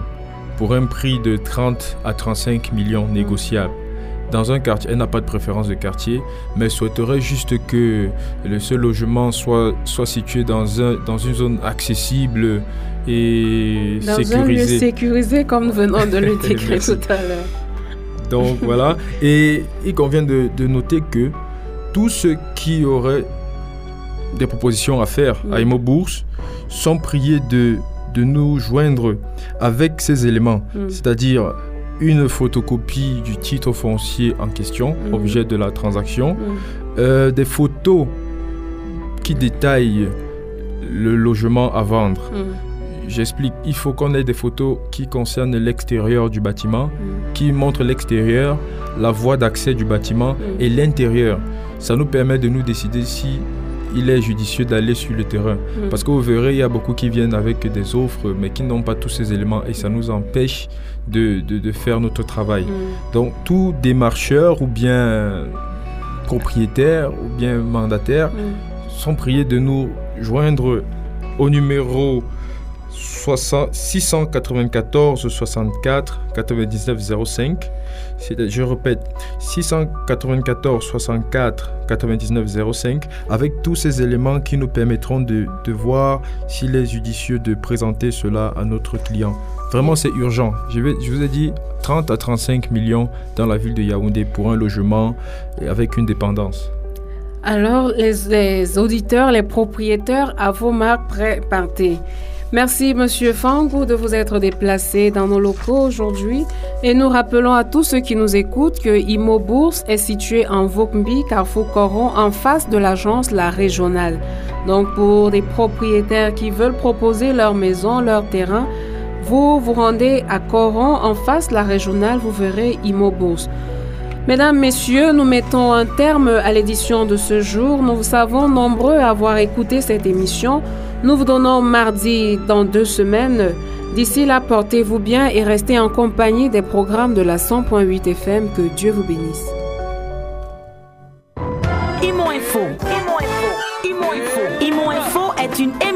pour un prix de 30 à 35 millions négociables. Dans un quartier, elle n'a pas de préférence de quartier, mais souhaiterait juste que le seul logement soit, soit situé dans, un, dans une zone accessible et Dans un lieu sécurisée. sécurisé, comme nous venons de le décrire tout à l'heure. Donc voilà. Et il convient de, de noter que tous ceux qui auraient des propositions à faire à. Imo Bourse sont priés de, de nous joindre avec ces éléments, Mm. c'est-à-dire une photocopie du titre foncier en question, Mm. objet de la transaction, Mm. euh, des photos qui détaillent le logement à vendre, Mm. J'explique, il faut qu'on ait des photos qui concernent l'extérieur du bâtiment, qui montrent l'extérieur, la voie d'accès du bâtiment et l'intérieur. Ça nous permet de nous décider si il est judicieux d'aller sur le terrain. Mm. Parce que vous verrez, il y a beaucoup qui viennent avec des offres, mais qui n'ont pas tous ces éléments et ça nous empêche de, de- de faire notre travail. Donc, tout démarcheur ou bien propriétaire ou bien mandataire sont priés de nous joindre au numéro 60 694 64 99 05. C'est- Je répète, 694 64 99 05 avec tous ces éléments qui nous permettront de, voir s'il est judicieux de présenter cela à notre client. Vraiment, c'est urgent. Je, vous ai dit 30 à 35 millions dans la ville de Yaoundé pour un logement avec une dépendance. Alors, les, les auditeurs, les propriétaires, à vos marques, partez. Merci, Monsieur Fangou, de vous être déplacé dans nos locaux aujourd'hui. Et nous rappelons à tous ceux qui nous écoutent que Imo Bourse est situé en Vokmbi, Carrefour Coron, en face de l'agence La Régionale. Donc, pour des propriétaires qui veulent proposer leur maison, leur terrain, vous vous rendez à Coron, en face de La Régionale, vous verrez Imo Bourse. Mesdames, Messieurs, nous mettons un terme à l'édition de ce jour. Nous vous savons nombreux à avoir écouté cette émission. Nous vous donnons mardi dans deux semaines. D'ici là, portez-vous bien et restez en compagnie des programmes de la 100.8 FM. Que Dieu vous bénisse. Imo Info. Est une émission